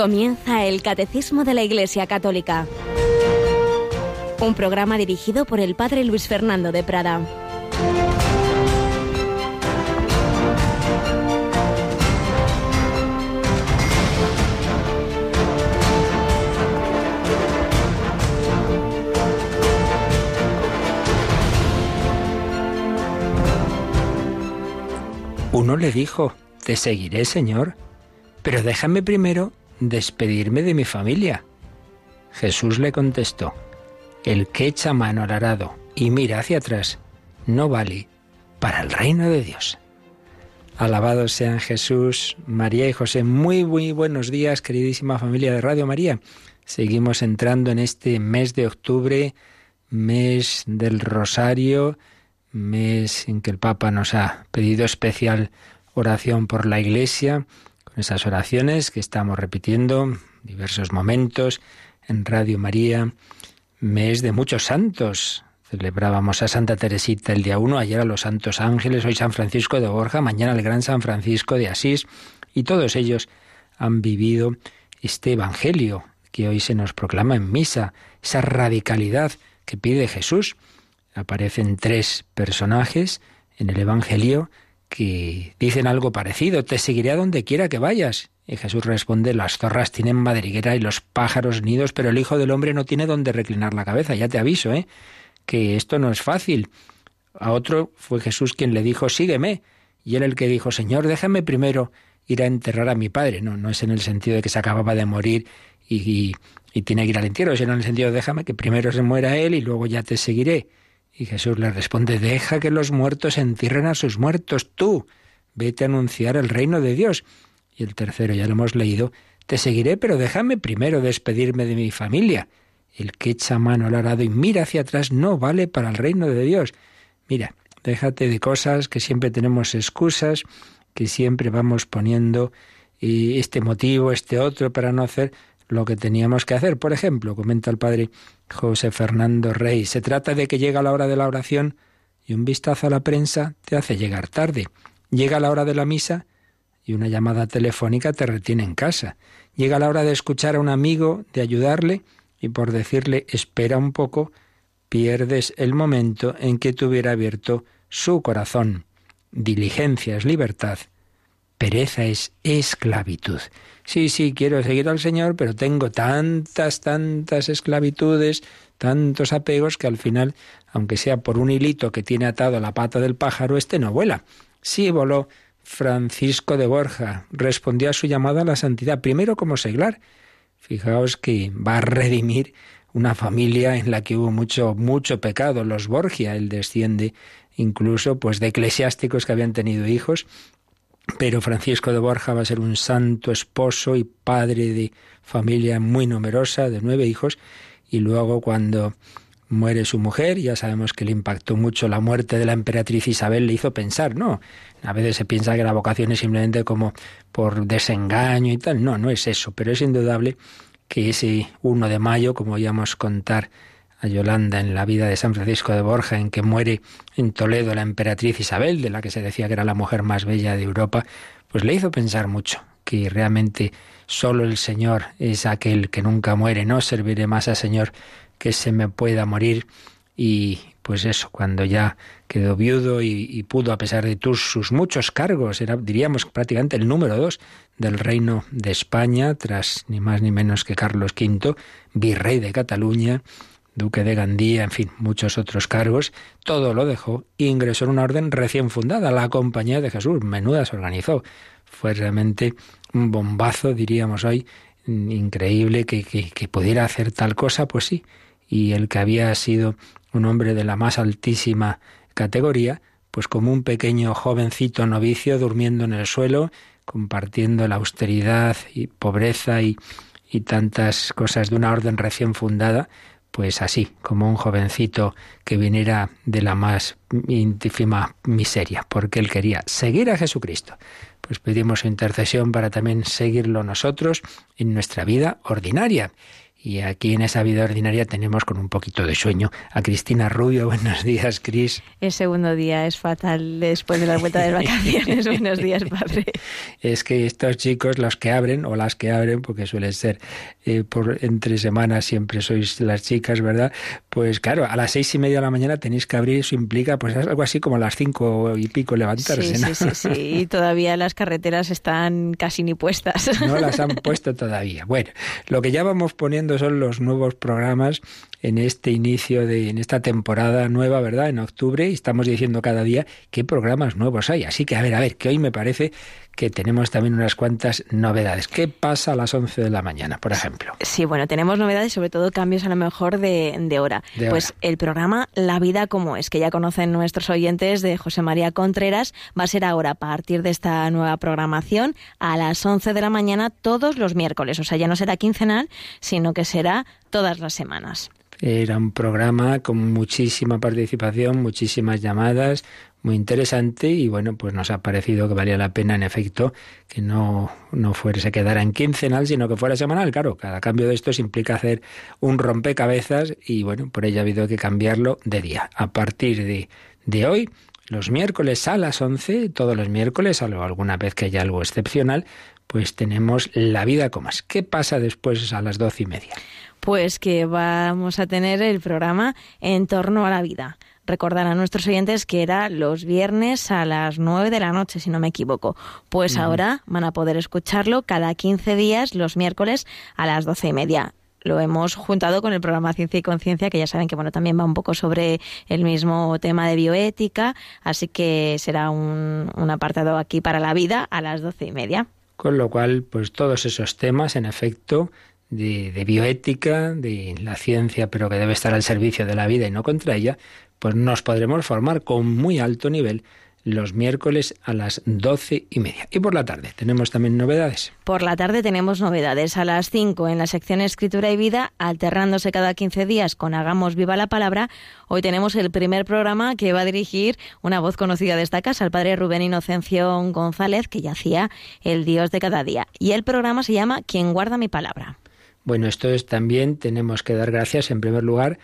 Comienza el Catecismo de la Iglesia Católica. Un programa dirigido por el Padre Luis Fernando de Prada. Uno le dijo, Te seguiré, Señor, pero déjame primero despedirme de mi familia. Jesús le contestó, El que echa mano al arado y mira hacia atrás, no vale para el reino de Dios. Alabados sean Jesús, María y José. Muy, muy buenos días, queridísima familia de Radio María. Seguimos entrando en este mes de octubre, mes del Rosario, mes en que el Papa nos ha pedido especial oración por la Iglesia esas oraciones que estamos repitiendo diversos momentos en Radio María, mes de muchos santos. Celebrábamos a Santa Teresita el día 1, ayer a los Santos Ángeles, hoy San Francisco de Borja, mañana el Gran San Francisco de Asís, y todos ellos han vivido este Evangelio que hoy se nos proclama en misa, esa radicalidad que pide Jesús. Aparecen tres personajes en el Evangelio que dicen algo parecido, te seguiré a donde quiera que vayas. Y Jesús responde, las zorras tienen madriguera y los pájaros nidos, pero el Hijo del Hombre no tiene donde reclinar la cabeza. Ya te aviso, ¿eh? que esto no es fácil. A otro fue Jesús quien le dijo, sígueme. Y él el que dijo, Señor, déjame primero ir a enterrar a mi padre. No, no es en el sentido de que se acababa de morir y, y, tiene que ir al entierro, sino en el sentido, déjame que primero se muera él y luego ya te seguiré. Y Jesús le responde, deja que los muertos entierren a sus muertos, tú, vete a anunciar el reino de Dios. Y el tercero, ya lo hemos leído, te seguiré, pero déjame primero despedirme de mi familia. El que echa mano al arado y mira hacia atrás no vale para el reino de Dios. Mira, déjate de cosas que siempre tenemos excusas, que siempre vamos poniendo y este motivo, este otro, para no hacer lo que teníamos que hacer. Por ejemplo, comenta el padre José Fernando Rey, se trata de que llega la hora de la oración y un vistazo a la prensa te hace llegar tarde. Llega la hora de la misa y una llamada telefónica te retiene en casa. Llega la hora de escuchar a un amigo, de ayudarle y por decirle espera un poco, pierdes el momento en que te hubiera abierto su corazón. Diligencia es libertad, pereza es esclavitud. Sí, sí, quiero seguir al Señor, pero tengo tantas, tantas esclavitudes, tantos apegos que al final, aunque sea por un hilito que tiene atado la pata del pájaro, este no vuela. Sí voló Francisco de Borja, respondió a su llamada a la santidad, primero como seglar. Fijaos que va a redimir una familia en la que hubo mucho, mucho pecado, los Borgia, él desciende incluso pues de eclesiásticos que habían tenido hijos pero Francisco de Borja va a ser un santo esposo y padre de familia muy numerosa, de nueve hijos, y luego cuando muere su mujer, ya sabemos que le impactó mucho la muerte de la emperatriz Isabel, le hizo pensar, no, a veces se piensa que la vocación es simplemente como por desengaño y tal, no, no es eso, pero es indudable que ese 1 de mayo, como oíamos contar a Yolanda en la vida de San Francisco de Borja, en que muere en Toledo la emperatriz Isabel, de la que se decía que era la mujer más bella de Europa, pues le hizo pensar mucho que realmente solo el Señor es aquel que nunca muere, no serviré más al Señor que se me pueda morir. Y pues eso, cuando ya quedó viudo y, pudo, a pesar de tus, sus muchos cargos, era, diríamos, prácticamente el número dos del reino de España, tras ni más ni menos que Carlos V, virrey de Cataluña, duque de Gandía, en fin, muchos otros cargos, todo lo dejó e ingresó en una orden recién fundada, la Compañía de Jesús. Menuda se organizó. Fue realmente un bombazo, diríamos hoy, increíble que, que, pudiera hacer tal cosa, pues sí. Y el que había sido un hombre de la más altísima categoría, pues como un pequeño jovencito novicio durmiendo en el suelo, compartiendo la austeridad y pobreza y, y tantas cosas de una orden recién fundada, pues así, como un jovencito que viniera de la más ínfima miseria, porque él quería seguir a Jesucristo. Pues pedimos su intercesión para también seguirlo nosotros en nuestra vida ordinaria. Y aquí en esa vida ordinaria tenemos con un poquito de sueño a Cristina Rubio. Buenos días, Cris. El segundo día es fatal después de la vuelta de vacaciones. Buenos días, padre. Es que estos chicos, los que abren, o las que abren, porque suelen ser eh, por entre semanas siempre sois las chicas, ¿verdad? Pues claro, a las seis y media de la mañana tenéis que abrir, eso implica pues algo así como a las cinco y pico levantarse. Sí, sí, sí, sí. Y todavía las carreteras están casi ni puestas. No las han puesto todavía. Bueno, lo que ya vamos poniendo son los nuevos programas en este inicio de en esta temporada nueva, ¿verdad? En octubre y estamos diciendo cada día qué programas nuevos hay. Así que a ver, a ver, que hoy me parece que tenemos también unas cuantas novedades. ¿Qué pasa a las 11 de la mañana, por ejemplo? Sí, bueno, tenemos novedades, sobre todo cambios a lo mejor de, hora. pues el programa La vida como es, que ya conocen nuestros oyentes de José María Contreras, va a ser ahora a partir de esta nueva programación a las 11 de la mañana todos los miércoles. O sea, ya no será quincenal, sino que será todas las semanas. Era un programa con muchísima participación, muchísimas llamadas, muy interesante y bueno, pues nos ha parecido que valía la pena en efecto que no, no fuera, se quedara en quincenal, sino que fuera semanal. Claro, cada cambio de estos implica hacer un rompecabezas y bueno, por ello ha habido que cambiarlo de día. A partir de, de hoy, los miércoles a las 11, todos los miércoles, salvo alguna vez que haya algo excepcional, pues tenemos La vida como es. ¿Qué pasa después a las doce y media? Pues que vamos a tener el programa en torno a la vida recordar a nuestros oyentes que era los viernes a las 9 de la noche, si no me equivoco. Pues ahora van a poder escucharlo cada 15 días, los miércoles a las doce y media lo hemos juntado con el programa Ciencia y Conciencia, que ya saben que bueno también va un poco sobre el mismo tema de bioética, así que será un, un apartado aquí para la vida a las doce y media. Con lo cual, pues todos esos temas, en efecto, de, de, bioética, de la ciencia, pero que debe estar al servicio de la vida y no contra ella, pues nos podremos formar con muy alto nivel los miércoles a las doce y media. Y por la tarde tenemos también novedades. Por la tarde tenemos novedades a las cinco en la sección Escritura y Vida, alternándose cada quince días con Hagamos Viva la Palabra. Hoy tenemos el primer programa que va a dirigir una voz conocida de esta casa, el padre Rubén Inocencio González, que ya hacía El Dios de cada día. Y el programa se llama Quien guarda mi palabra. Bueno, esto es también, tenemos que dar gracias en primer lugar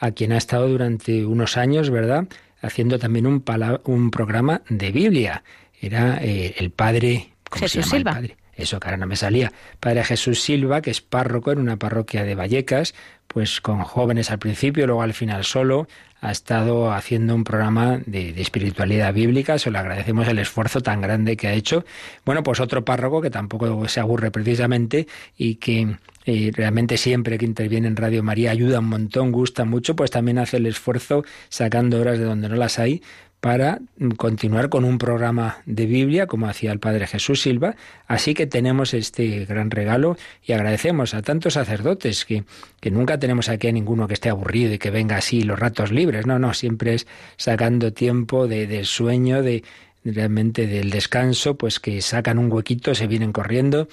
a quien ha estado durante unos años, ¿verdad?, haciendo también un, un programa de Biblia. Era eh, el padre... Jesús Silva. Eso, cara, no me salía. Padre Jesús Silva, que es párroco en una parroquia de Vallecas, pues con jóvenes al principio, luego al final solo, ha estado haciendo un programa de, espiritualidad bíblica. Se le agradecemos el esfuerzo tan grande que ha hecho. Bueno, pues otro párroco que tampoco se aburre precisamente y que y realmente siempre que interviene en Radio María ayuda un montón, gusta mucho, pues también hace el esfuerzo sacando horas de donde no las hay para continuar con un programa de Biblia como hacía el Padre Jesús Silva. Así que tenemos este gran regalo y agradecemos a tantos sacerdotes que, que nunca tenemos aquí a ninguno que esté aburrido y que venga así los ratos libres. No, no, siempre es sacando tiempo de, del sueño, de realmente del descanso, pues que sacan un huequito, se vienen corriendo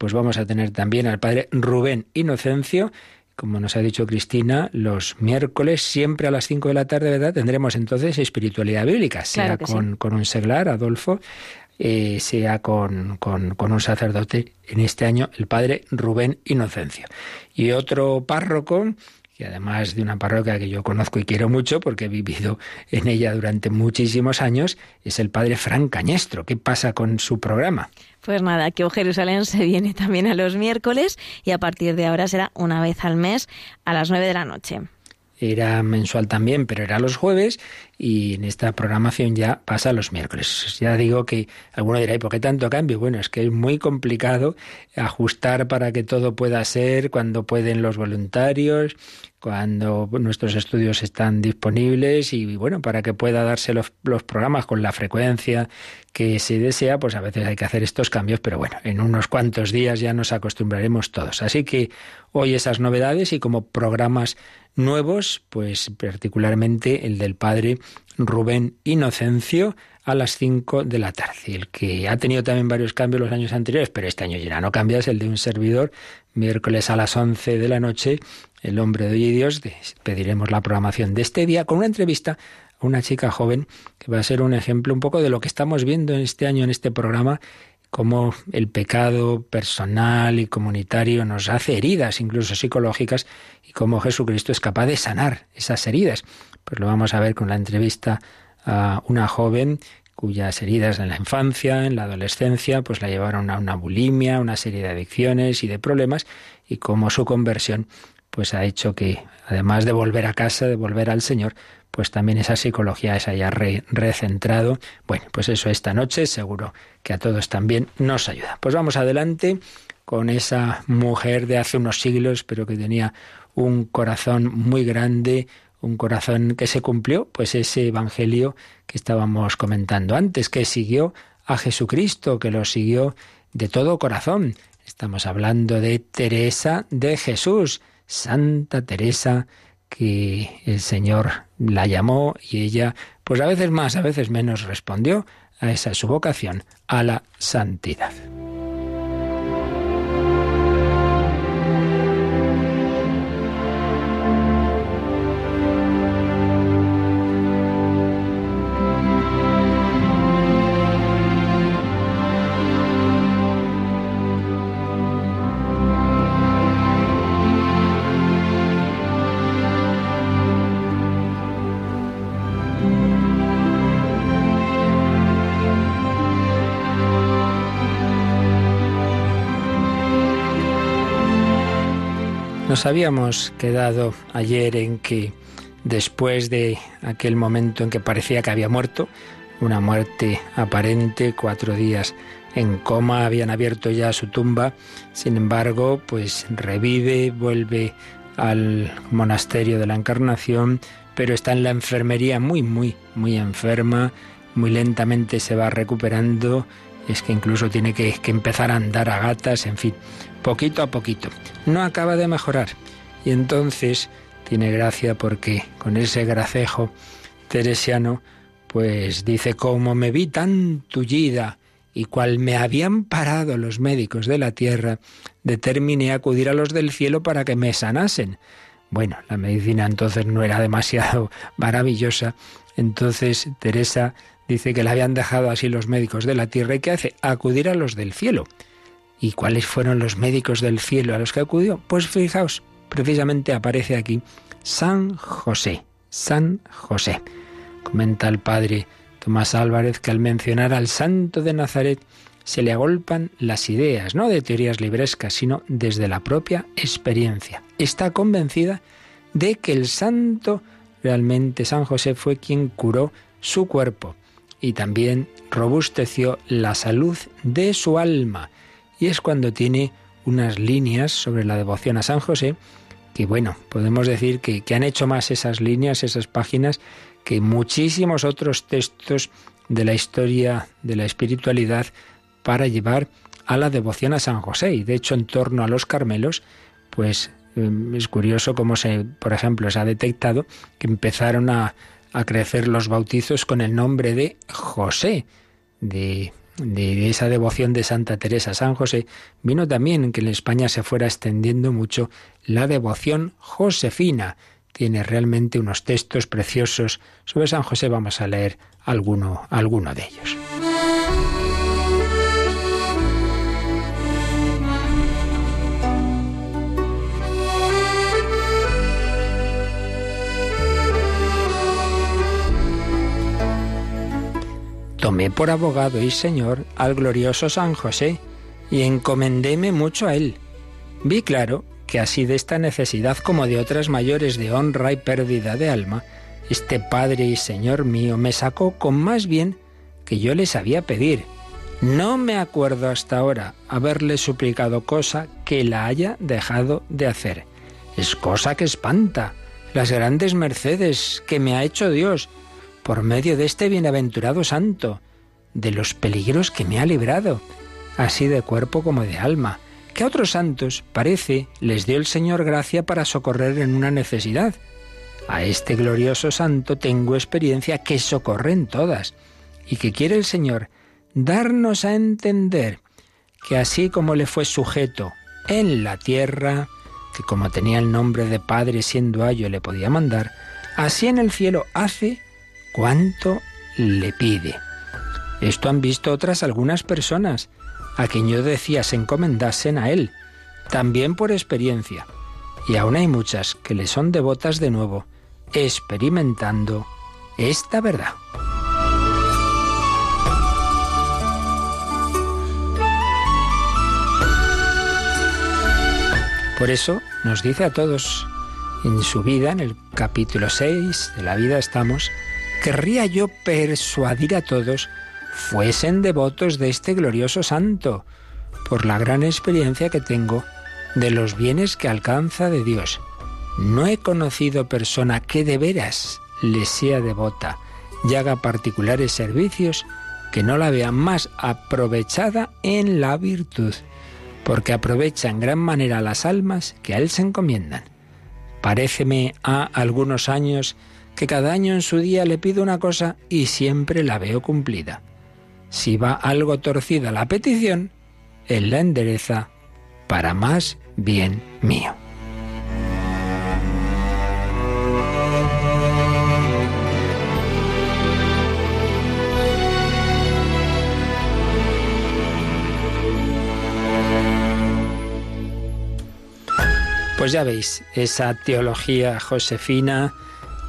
pues vamos a tener también al padre Rubén Inocencio, como nos ha dicho Cristina, los miércoles, siempre a las 5 de la tarde, ¿verdad? Tendremos entonces espiritualidad bíblica, sea con, con, un seglar, Adolfo, eh, sea con, con, con, un sacerdote, en este año el padre Rubén Inocencio. Y otro párroco y además de una parroquia que yo conozco y quiero mucho porque he vivido en ella durante muchísimos años, es el padre Fran Cañestro. ¿Qué pasa con su programa? Pues nada, que Jerusalén se viene también a los miércoles y a partir de ahora será una vez al mes a las nueve de la noche era mensual también, pero era los jueves y en esta programación ya pasa los miércoles. Ya digo que alguno dirá, ¿y por qué tanto cambio? Bueno, es que es muy complicado ajustar para que todo pueda ser cuando pueden los voluntarios, cuando nuestros estudios están disponibles y bueno, para que pueda darse los, los, programas con la frecuencia que se desea, pues a veces hay que hacer estos cambios, pero bueno, en unos cuantos días ya nos acostumbraremos todos. Así que hoy esas novedades y como programas nuevos, pues particularmente el del padre Rubén Inocencio a las 5 de la tarde. El que ha tenido también varios cambios los años anteriores, pero este año ya no cambia, es el de un servidor, miércoles a las 11 de la noche, el hombre de hoy y Dios, pediremos la programación de este día con una entrevista a una chica joven que va a ser un ejemplo un poco de lo que estamos viendo en este año en este programa cómo el pecado personal y comunitario nos hace heridas, incluso psicológicas, y cómo Jesucristo es capaz de sanar esas heridas. Pues lo vamos a ver con la entrevista a una joven cuyas heridas en la infancia, en la adolescencia, pues la llevaron a una bulimia, una serie de adicciones y de problemas, y cómo su conversión pues ha hecho que, además de volver a casa, de volver al Señor, pues también esa psicología se haya recentrado. Bueno, pues eso esta noche seguro que a todos también nos ayuda. Pues vamos adelante con esa mujer de hace unos siglos, pero que tenía un corazón muy grande, un corazón que se cumplió, pues ese evangelio que estábamos comentando antes, que siguió a Jesucristo, que lo siguió de todo corazón. Estamos hablando de Teresa de Jesús, Santa Teresa, que el Señor la llamó y ella, pues a veces más, a veces menos, respondió a esa su vocación, a la santidad. Habíamos quedado ayer en que después de aquel momento en que parecía que había muerto, una muerte aparente, cuatro días en coma, habían abierto ya su tumba, sin embargo, pues revive, vuelve al monasterio de la Encarnación, pero está en la enfermería muy, muy, muy enferma, muy lentamente se va recuperando, es que incluso tiene que empezar a andar a gatas, en fin, poquito a poquito. No acaba de mejorar. Y entonces tiene gracia porque con ese gracejo teresiano, pues dice, como me vi tan tullida y cual me habían parado los médicos de la tierra, determiné acudir a los del cielo para que me sanasen. Bueno, la medicina entonces no era demasiado maravillosa, entonces Teresa dice que la habían dejado así los médicos de la tierra y que hace acudir a los del cielo. ¿Y cuáles fueron los médicos del cielo a los que acudió? Pues fijaos, precisamente aparece aquí San José, San José. Comenta el padre Tomás Álvarez que al mencionar al santo de Nazaret se le agolpan las ideas, no de teorías librescas, sino desde la propia experiencia. Está convencida de que el santo realmente San José fue quien curó su cuerpo y también robusteció la salud de su alma y es cuando tiene unas líneas sobre la devoción a San José que bueno, podemos decir que, han hecho más esas líneas, esas páginas, que muchísimos otros textos de la historia de la espiritualidad para llevar a la devoción a San José. Y de hecho, en torno a los Carmelos, pues em, es curioso cómo se, por ejemplo, se ha detectado que empezaron a, a crecer los bautizos con el nombre de José, de de esa devoción de Santa Teresa a San José, vino también que en España se fuera extendiendo mucho la devoción josefina. Tiene realmente unos textos preciosos sobre San José. Vamos a leer alguno, alguno de ellos. Tomé por abogado y señor al glorioso San José y encomendéme mucho a él. Vi claro que así de esta necesidad como de otras mayores de honra y pérdida de alma, este Padre y Señor mío me sacó con más bien que yo le sabía pedir. No me acuerdo hasta ahora haberle suplicado cosa que la haya dejado de hacer. Es cosa que espanta las grandes mercedes que me ha hecho Dios por medio de este bienaventurado santo, de los peligros que me ha librado, así de cuerpo como de alma, que a otros santos, parece, les dio el Señor gracia para socorrer en una necesidad. A este glorioso santo tengo experiencia que socorren todas, y que quiere el Señor darnos a entender que así como le fue sujeto en la tierra, que como tenía el nombre de Padre siendo ayo le podía mandar, así en el cielo hace cuánto le pide. Esto han visto otras algunas personas, a quien yo decía se encomendasen a Él, también por experiencia. Y aún hay muchas que le son devotas de nuevo, experimentando esta verdad. Por eso nos dice a todos en su vida, en el capítulo 6 de la vida estamos, querría yo persuadir a todos fuesen devotos de este glorioso santo, por la gran experiencia que tengo de los bienes que alcanza de Dios. No he conocido persona que de veras le sea devota y haga particulares servicios que no la vea más aprovechada en la virtud, porque aprovecha en gran manera las almas que a él se encomiendan. Paréceme a algunos años que cada año en su día le pido una cosa y siempre la veo cumplida. Si va algo torcida la petición, él la endereza para más bien mío. Pues ya veis, esa teología josefina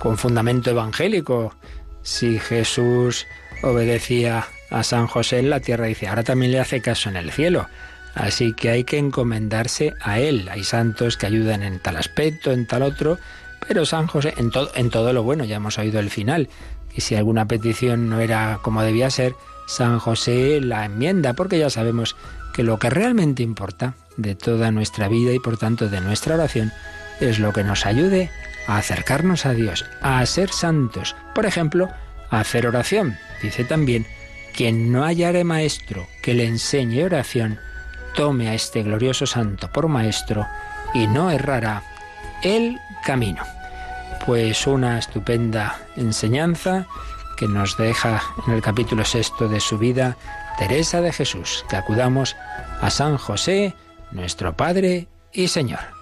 con fundamento evangélico. Si Jesús obedecía a San José en la tierra, dice, ahora también le hace caso en el cielo. Así que hay que encomendarse a Él. Hay santos que ayudan en tal aspecto, en tal otro, pero San José, en todo, en todo lo bueno, ya hemos oído el final. Y si alguna petición no era como debía ser, San José la enmienda, porque ya sabemos que lo que realmente importa de toda nuestra vida y por tanto de nuestra oración es lo que nos ayude a acercarnos a Dios, a ser santos. Por ejemplo, a hacer oración. Dice también, quien no hallare maestro que le enseñe oración, tome a este glorioso santo por maestro y no errará el camino. Pues una estupenda enseñanza que nos deja en el capítulo sexto de su vida Teresa de Jesús, que acudamos a San José, nuestro Padre y Señor.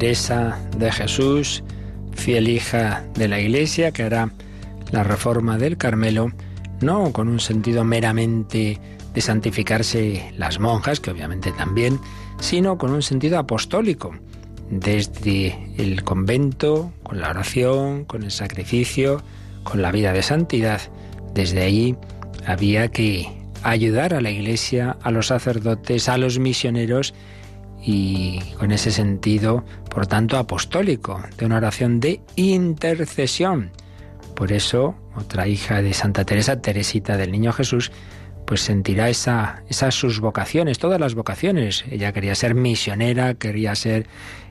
Teresa de Jesús, fiel hija de la Iglesia, que hará la reforma del Carmelo, no con un sentido meramente de santificarse las monjas, que obviamente también, sino con un sentido apostólico, desde el convento, con la oración, con el sacrificio, con la vida de santidad. Desde allí había que ayudar a la Iglesia, a los sacerdotes, a los misioneros, y con ese sentido, por tanto, apostólico, de una oración de intercesión. Por eso, otra hija de Santa Teresa, Teresita del Niño Jesús, pues sentirá esa, esas sus vocaciones, todas las vocaciones. Ella quería ser misionera, quería ser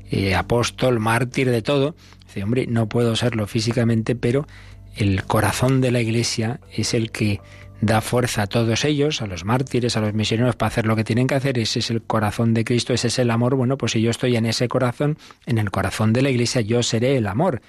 eh, apóstol, mártir, de todo. Dice, hombre, no puedo serlo físicamente, pero el corazón de la Iglesia es el que da fuerza a todos ellos, a los mártires, a los misioneros, para hacer lo que tienen que hacer. Ese es el corazón de Cristo, ese es el amor. Bueno, pues si yo estoy en ese corazón, en el corazón de la Iglesia, yo seré el amor.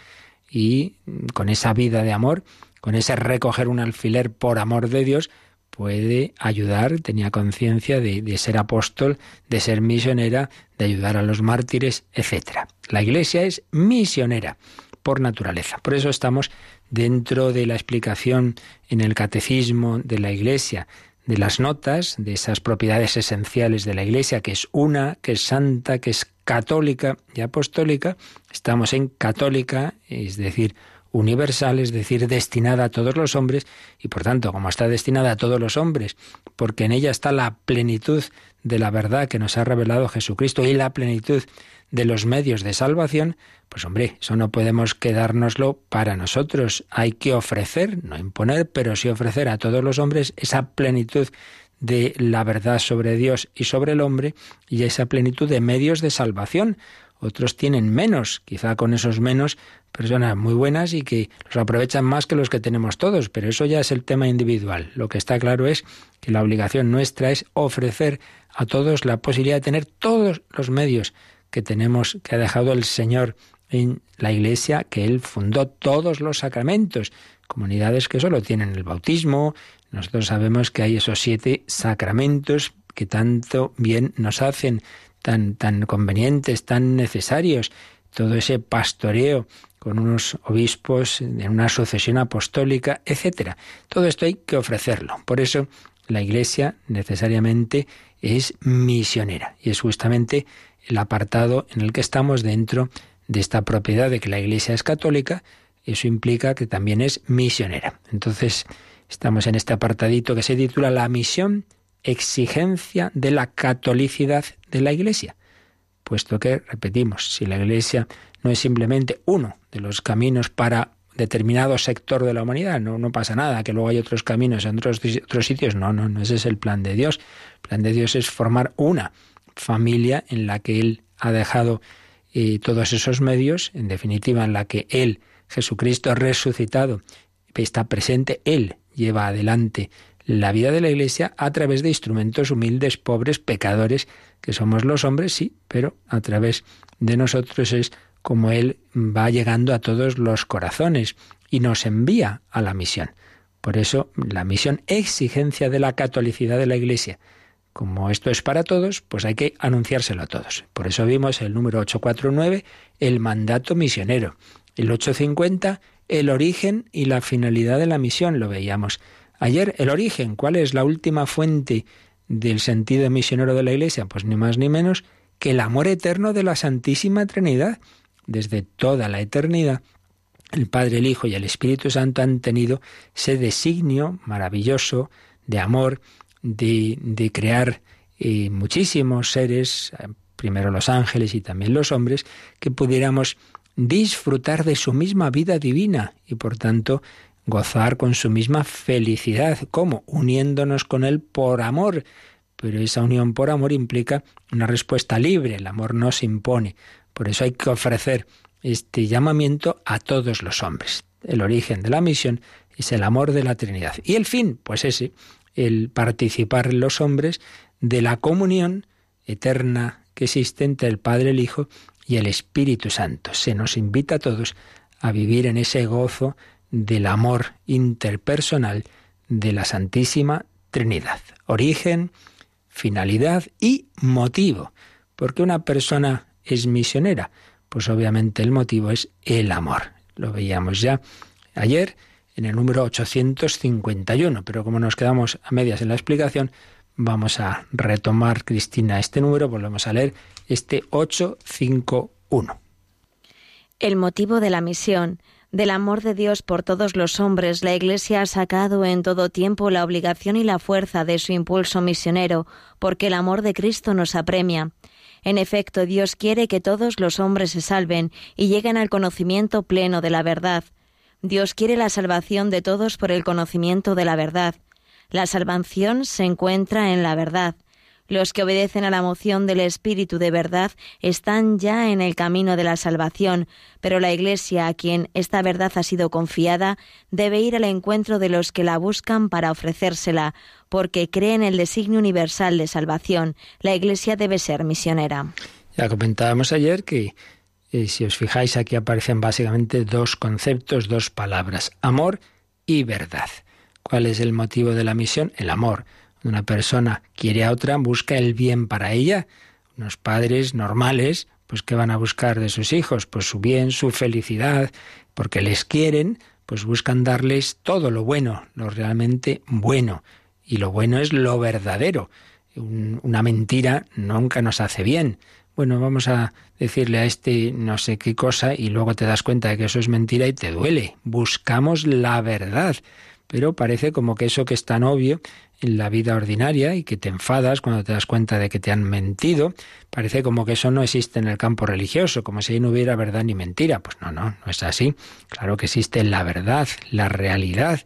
Y con esa vida de amor, con ese recoger un alfiler por amor de Dios, puede ayudar, tenía conciencia de, de, ser apóstol, de ser misionera, de ayudar a los mártires, etc. La Iglesia es misionera por naturaleza. Por eso estamos dentro de la explicación en el catecismo de la Iglesia de las notas, de esas propiedades esenciales de la Iglesia, que es una, que es santa, que es católica y apostólica, estamos en católica, es decir, universal, es decir, destinada a todos los hombres, y por tanto, como está destinada a todos los hombres, porque en ella está la plenitud de la verdad que nos ha revelado Jesucristo y la plenitud de los medios de salvación, pues hombre, eso no podemos quedárnoslo para nosotros. Hay que ofrecer, no imponer, pero sí ofrecer a todos los hombres esa plenitud de la verdad sobre Dios y sobre el hombre y esa plenitud de medios de salvación. Otros tienen menos, quizá con esos menos personas muy buenas y que los aprovechan más que los que tenemos todos, pero eso ya es el tema individual. Lo que está claro es que la obligación nuestra es ofrecer a todos la posibilidad de tener todos los medios que tenemos, que ha dejado el Señor en la Iglesia, que Él fundó todos los sacramentos, comunidades que solo tienen el bautismo. Nosotros sabemos que hay esos siete sacramentos que tanto bien nos hacen, tan, tan convenientes, tan necesarios. Todo ese pastoreo con unos obispos en una sucesión apostólica, etcétera. Todo esto hay que ofrecerlo. Por eso la Iglesia necesariamente es misionera y es justamente el apartado en el que estamos dentro de esta propiedad de que la Iglesia es católica, eso implica que también es misionera. Entonces, estamos en este apartadito que se titula La misión, exigencia de la catolicidad de la Iglesia. Puesto que, repetimos, si la Iglesia no es simplemente uno de los caminos para determinado sector de la humanidad. No, no pasa nada, que luego hay otros caminos en otros, otros sitios. No, no, no, ese es el plan de Dios. El plan de Dios es formar una familia en la que Él ha dejado eh, todos esos medios, en definitiva en la que Él, Jesucristo resucitado, está presente, Él lleva adelante la vida de la Iglesia a través de instrumentos humildes, pobres, pecadores, que somos los hombres, sí, pero a través de nosotros es como Él va llegando a todos los corazones y nos envía a la misión. Por eso la misión exigencia de la catolicidad de la Iglesia. Como esto es para todos, pues hay que anunciárselo a todos. Por eso vimos el número 849, el mandato misionero. El 850, el origen y la finalidad de la misión, lo veíamos. Ayer, el origen, ¿cuál es la última fuente del sentido misionero de la Iglesia? Pues ni más ni menos que el amor eterno de la Santísima Trinidad desde toda la eternidad, el Padre, el Hijo y el Espíritu Santo han tenido ese designio maravilloso de amor, de, crear eh, muchísimos seres, eh, primero los ángeles y también los hombres, que pudiéramos disfrutar de su misma vida divina y por tanto gozar con su misma felicidad. ¿Cómo? Uniéndonos con Él por amor. Pero esa unión por amor implica una respuesta libre. El amor no se impone. Por eso hay que ofrecer este llamamiento a todos los hombres. El origen de la misión es el amor de la Trinidad. Y el fin, pues ese, el participar los hombres de la comunión eterna que existe entre el Padre, el Hijo y el Espíritu Santo. Se nos invita a todos a vivir en ese gozo del amor interpersonal de la Santísima Trinidad. Origen, finalidad y motivo. Porque una persona es misionera? Pues obviamente el motivo es el amor. Lo veíamos ya ayer en el número 851, pero como nos quedamos a medias en la explicación, vamos a retomar, Cristina, este número, volvemos a leer este 851. El motivo de la misión del amor de Dios por todos los hombres, la Iglesia ha sacado en todo tiempo la obligación y la fuerza de su impulso misionero, porque el amor de Cristo nos apremia. En efecto, Dios quiere que todos los hombres se salven y lleguen al conocimiento pleno de la verdad. Dios quiere la salvación de todos por el conocimiento de la verdad. La salvación se encuentra en la verdad. Los que obedecen a la moción del Espíritu de verdad están ya en el camino de la salvación, pero la Iglesia, a quien esta verdad ha sido confiada, debe ir al encuentro de los que la buscan para ofrecérsela, porque cree en el designio universal de salvación. La Iglesia debe ser misionera. Ya comentábamos ayer que eh, si os fijáis aquí aparecen básicamente dos conceptos, dos palabras, amor y verdad. ¿Cuál es el motivo de la misión? El amor. Una persona quiere a otra, busca el bien para ella. Unos padres normales, pues ¿qué van a buscar de sus hijos? Pues su bien, su felicidad, porque les quieren, pues buscan darles todo lo bueno, lo realmente bueno. Y lo bueno es lo verdadero. una mentira nunca nos hace bien. Bueno, vamos a decirle a este no sé qué cosa y luego te das cuenta de que eso es mentira y te duele. Buscamos la verdad. Pero parece como que eso que es tan obvio en la vida ordinaria y que te enfadas cuando te das cuenta de que te han mentido, parece como que eso no existe en el campo religioso, como si ahí no hubiera verdad ni mentira. Pues no, no, no es así. Claro que existe la verdad, la realidad,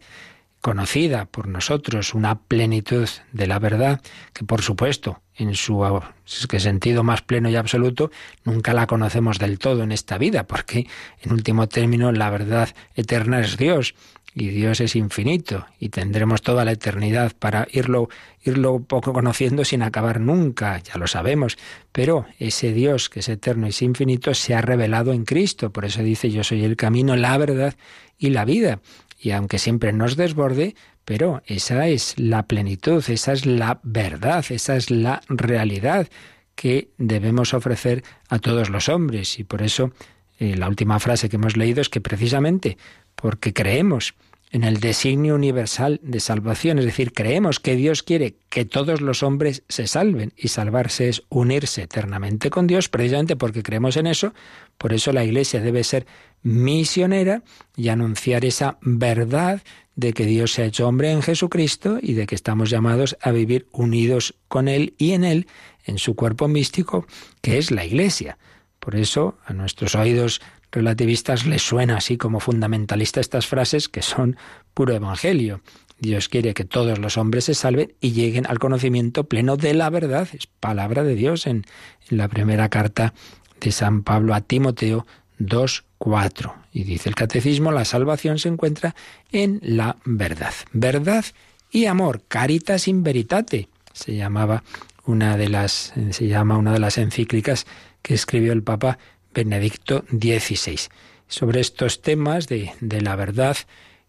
conocida por nosotros, una plenitud de la verdad que por supuesto en su sentido más pleno y absoluto, nunca la conocemos del todo en esta vida, porque en último término la verdad eterna es Dios y Dios es infinito y tendremos toda la eternidad para irlo irlo poco conociendo sin acabar nunca, ya lo sabemos, pero ese Dios que es eterno y es infinito se ha revelado en Cristo, por eso dice yo soy el camino, la verdad y la vida. Y aunque siempre nos desborde, pero esa es la plenitud, esa es la verdad, esa es la realidad que debemos ofrecer a todos los hombres. Y por eso eh, la última frase que hemos leído es que precisamente porque creemos en el designio universal de salvación, es decir, creemos que Dios quiere que todos los hombres se salven y salvarse es unirse eternamente con Dios, precisamente porque creemos en eso, por eso la Iglesia debe ser misionera y anunciar esa verdad de que Dios se ha hecho hombre en Jesucristo y de que estamos llamados a vivir unidos con Él y en Él, en su cuerpo místico, que es la Iglesia. Por eso a nuestros oídos relativistas les suena así como fundamentalista estas frases que son puro evangelio. Dios quiere que todos los hombres se salven y lleguen al conocimiento pleno de la verdad. Es palabra de Dios en, en la primera carta de San Pablo a Timoteo 2.4. Y dice el catecismo, la salvación se encuentra en la verdad. Verdad y amor, caritas in veritate, se llamaba una de las, se llama una de las encíclicas que escribió el Papa Benedicto XVI. Sobre estos temas de, de la verdad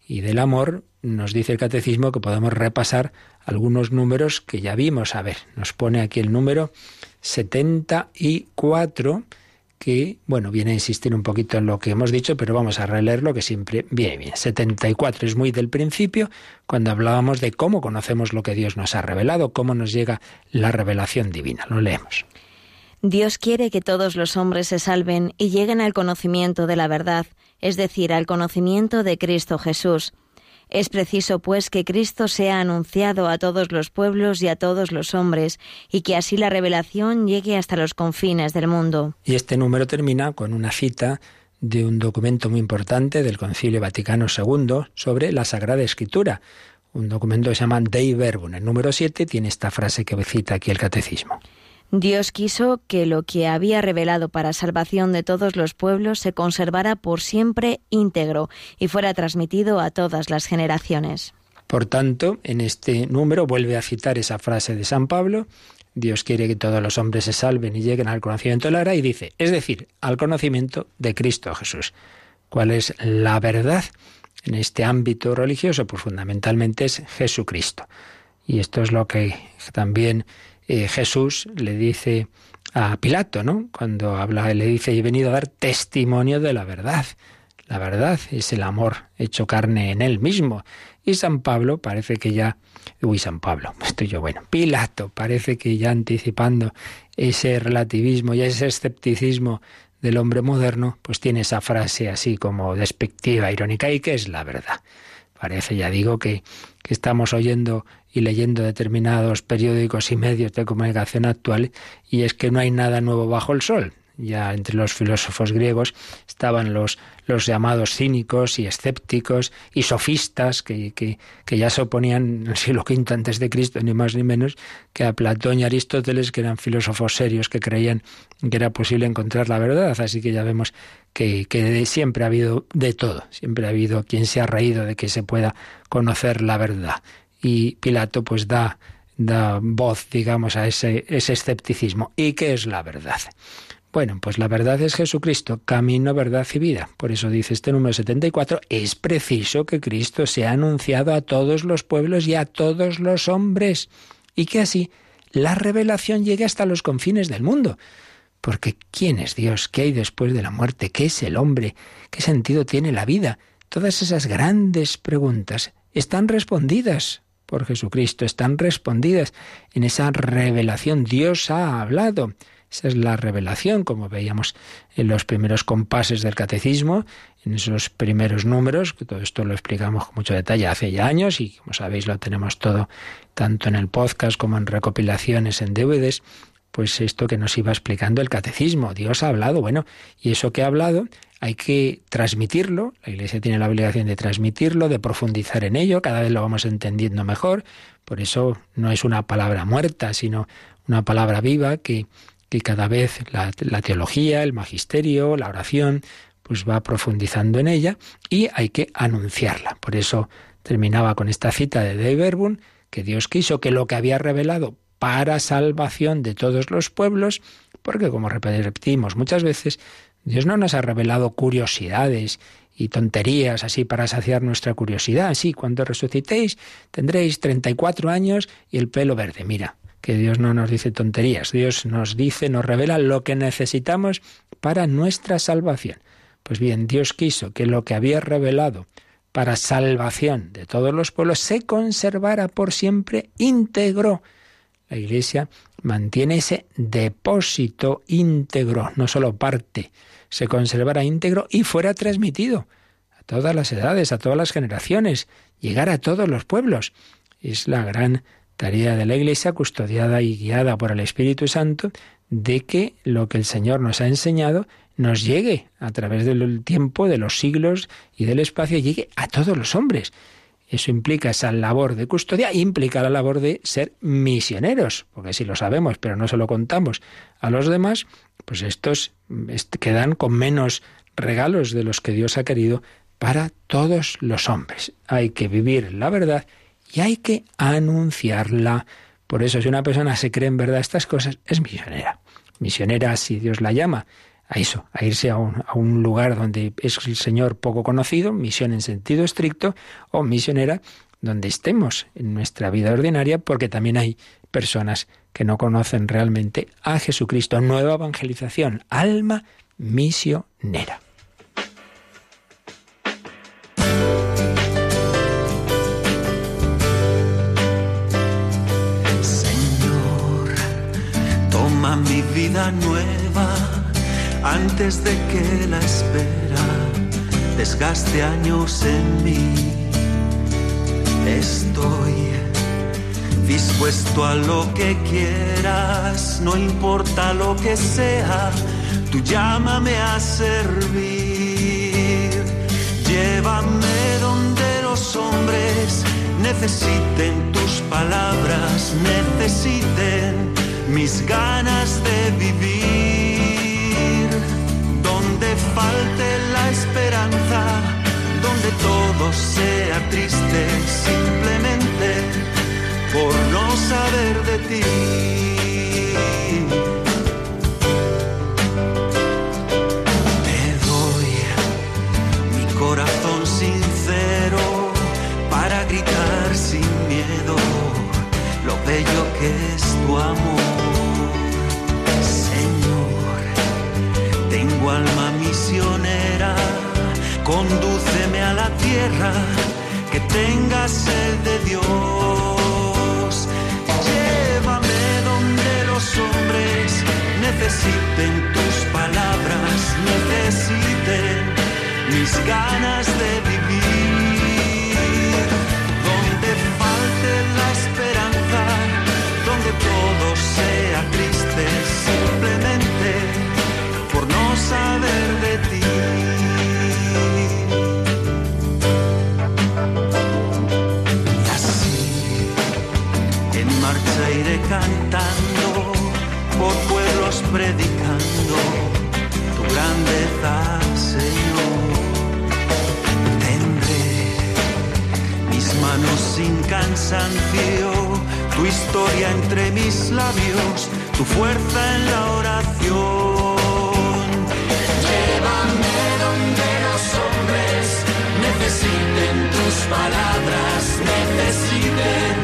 y del amor, nos dice el catecismo que podemos repasar algunos números que ya vimos. A ver, nos pone aquí el número 74, que, bueno, viene a insistir un poquito en lo que hemos dicho, pero vamos a releerlo que siempre viene bien. 74 es muy del principio, cuando hablábamos de cómo conocemos lo que Dios nos ha revelado, cómo nos llega la revelación divina. Lo leemos. Dios quiere que todos los hombres se salven y lleguen al conocimiento de la verdad, es decir, al conocimiento de Cristo Jesús. Es preciso, pues, que Cristo sea anunciado a todos los pueblos y a todos los hombres, y que así la revelación llegue hasta los confines del mundo. Y este número termina con una cita de un documento muy importante del Concilio Vaticano II sobre la Sagrada Escritura, un documento que se llama Dei Verbum. El número 7 tiene esta frase que cita aquí el Catecismo. Dios quiso que lo que había revelado para salvación de todos los pueblos se conservara por siempre íntegro y fuera transmitido a todas las generaciones. Por tanto, en este número vuelve a citar esa frase de San Pablo, Dios quiere que todos los hombres se salven y lleguen al conocimiento de la verdad, y dice, es decir, al conocimiento de Cristo Jesús. ¿Cuál es la verdad en este ámbito religioso? Pues fundamentalmente es Jesucristo. Y esto es lo que también eh, Jesús le dice a Pilato, ¿no? Cuando habla, le dice, he venido a dar testimonio de la verdad. La verdad es el amor hecho carne en él mismo. Y San Pablo parece que ya, uy, San Pablo, estoy yo bueno, Pilato parece que ya anticipando ese relativismo y ese escepticismo del hombre moderno, pues tiene esa frase así como despectiva, irónica, y que es la verdad. Parece, ya digo, que, que estamos oyendo y leyendo determinados periódicos y medios de comunicación actuales, y es que no hay nada nuevo bajo el sol. Ya entre los filósofos griegos estaban los, los llamados cínicos y escépticos y sofistas que, que, que ya se oponían en el siglo V antes de Cristo, ni más ni menos, que a Platón y Aristóteles, que eran filósofos serios que creían que era posible encontrar la verdad. Así que ya vemos que, que siempre ha habido de todo, siempre ha habido quien se ha reído de que se pueda conocer la verdad y Pilato pues da, da voz, digamos, a ese, ese escepticismo. ¿Y qué es la verdad? Bueno, pues la verdad es Jesucristo, camino, verdad y vida. Por eso dice este número 74, es preciso que Cristo sea anunciado a todos los pueblos y a todos los hombres, y que así la revelación llegue hasta los confines del mundo. Porque ¿quién es Dios? ¿Qué hay después de la muerte? ¿Qué es el hombre? ¿Qué sentido tiene la vida? Todas esas grandes preguntas están respondidas por Jesucristo, están respondidas en esa revelación. Dios ha hablado. Esa es la revelación, como veíamos en los primeros compases del catecismo, en esos primeros números, que todo esto lo explicamos con mucho detalle hace ya años y como sabéis lo tenemos todo tanto en el podcast como en recopilaciones en DVDs, pues esto que nos iba explicando el catecismo. Dios ha hablado, bueno, y eso que ha hablado hay que transmitirlo, la Iglesia tiene la obligación de transmitirlo, de profundizar en ello, cada vez lo vamos entendiendo mejor, por eso no es una palabra muerta, sino una palabra viva que, que cada vez la, teología, el magisterio, la oración, pues va profundizando en ella y hay que anunciarla. Por eso terminaba con esta cita de Dave Verbun, que Dios quiso que lo que había revelado para salvación de todos los pueblos, porque como repetimos muchas veces, Dios no nos ha revelado curiosidades y tonterías así para saciar nuestra curiosidad. Sí, cuando resucitéis tendréis 34 años y el pelo verde. Mira, que Dios no nos dice tonterías. Dios nos dice, nos revela lo que necesitamos para nuestra salvación. Pues bien, Dios quiso que lo que había revelado para salvación de todos los pueblos se conservara por siempre íntegro. La Iglesia mantiene ese depósito íntegro, no solo parte se conservara íntegro y fuera transmitido a todas las edades, a todas las generaciones, llegar a todos los pueblos. Es la gran tarea de la Iglesia, custodiada y guiada por el Espíritu Santo, de que lo que el Señor nos ha enseñado nos llegue a través del tiempo, de los siglos y del espacio, llegue a todos los hombres. Eso implica esa labor de custodia, implica la labor de ser misioneros, porque si lo sabemos, pero no se lo contamos a los demás, pues estos quedan con menos regalos de los que Dios ha querido para todos los hombres. Hay que vivir la verdad y hay que anunciarla. Por eso si una persona se cree en verdad estas cosas, es misionera. Misionera si Dios la llama a eso, a irse a un, a un, lugar donde es el Señor poco conocido, misión en sentido estricto, o misionera donde estemos en nuestra vida ordinaria, porque también hay personas que no conocen realmente a Jesucristo. Nueva evangelización, alma misionera. Mi vida nueva antes de que la espera desgaste años en mí. Estoy dispuesto a lo que quieras, no importa lo que sea, tú llámame a servir. Llévame donde los hombres necesiten tus palabras, necesiten mis ganas de vivir. Donde falte la esperanza, donde todo sea triste, simplemente por no saber de ti. Te doy mi corazón sincero para gritar sin miedo lo bello que es tu amor. Alma misionera, condúceme a la tierra que tenga sed de Dios. Llévame donde los hombres necesiten tus palabras, necesiten mis ganas de vivir. Donde falte la esperanza, donde todo sea triste, simplemente por no saber de ti. iré cantando por pueblos predicando tu grandeza, Señor. Tendré mis manos sin cansancio, tu historia entre mis labios, tu fuerza en la oración. Necesiten tus palabras, necesiten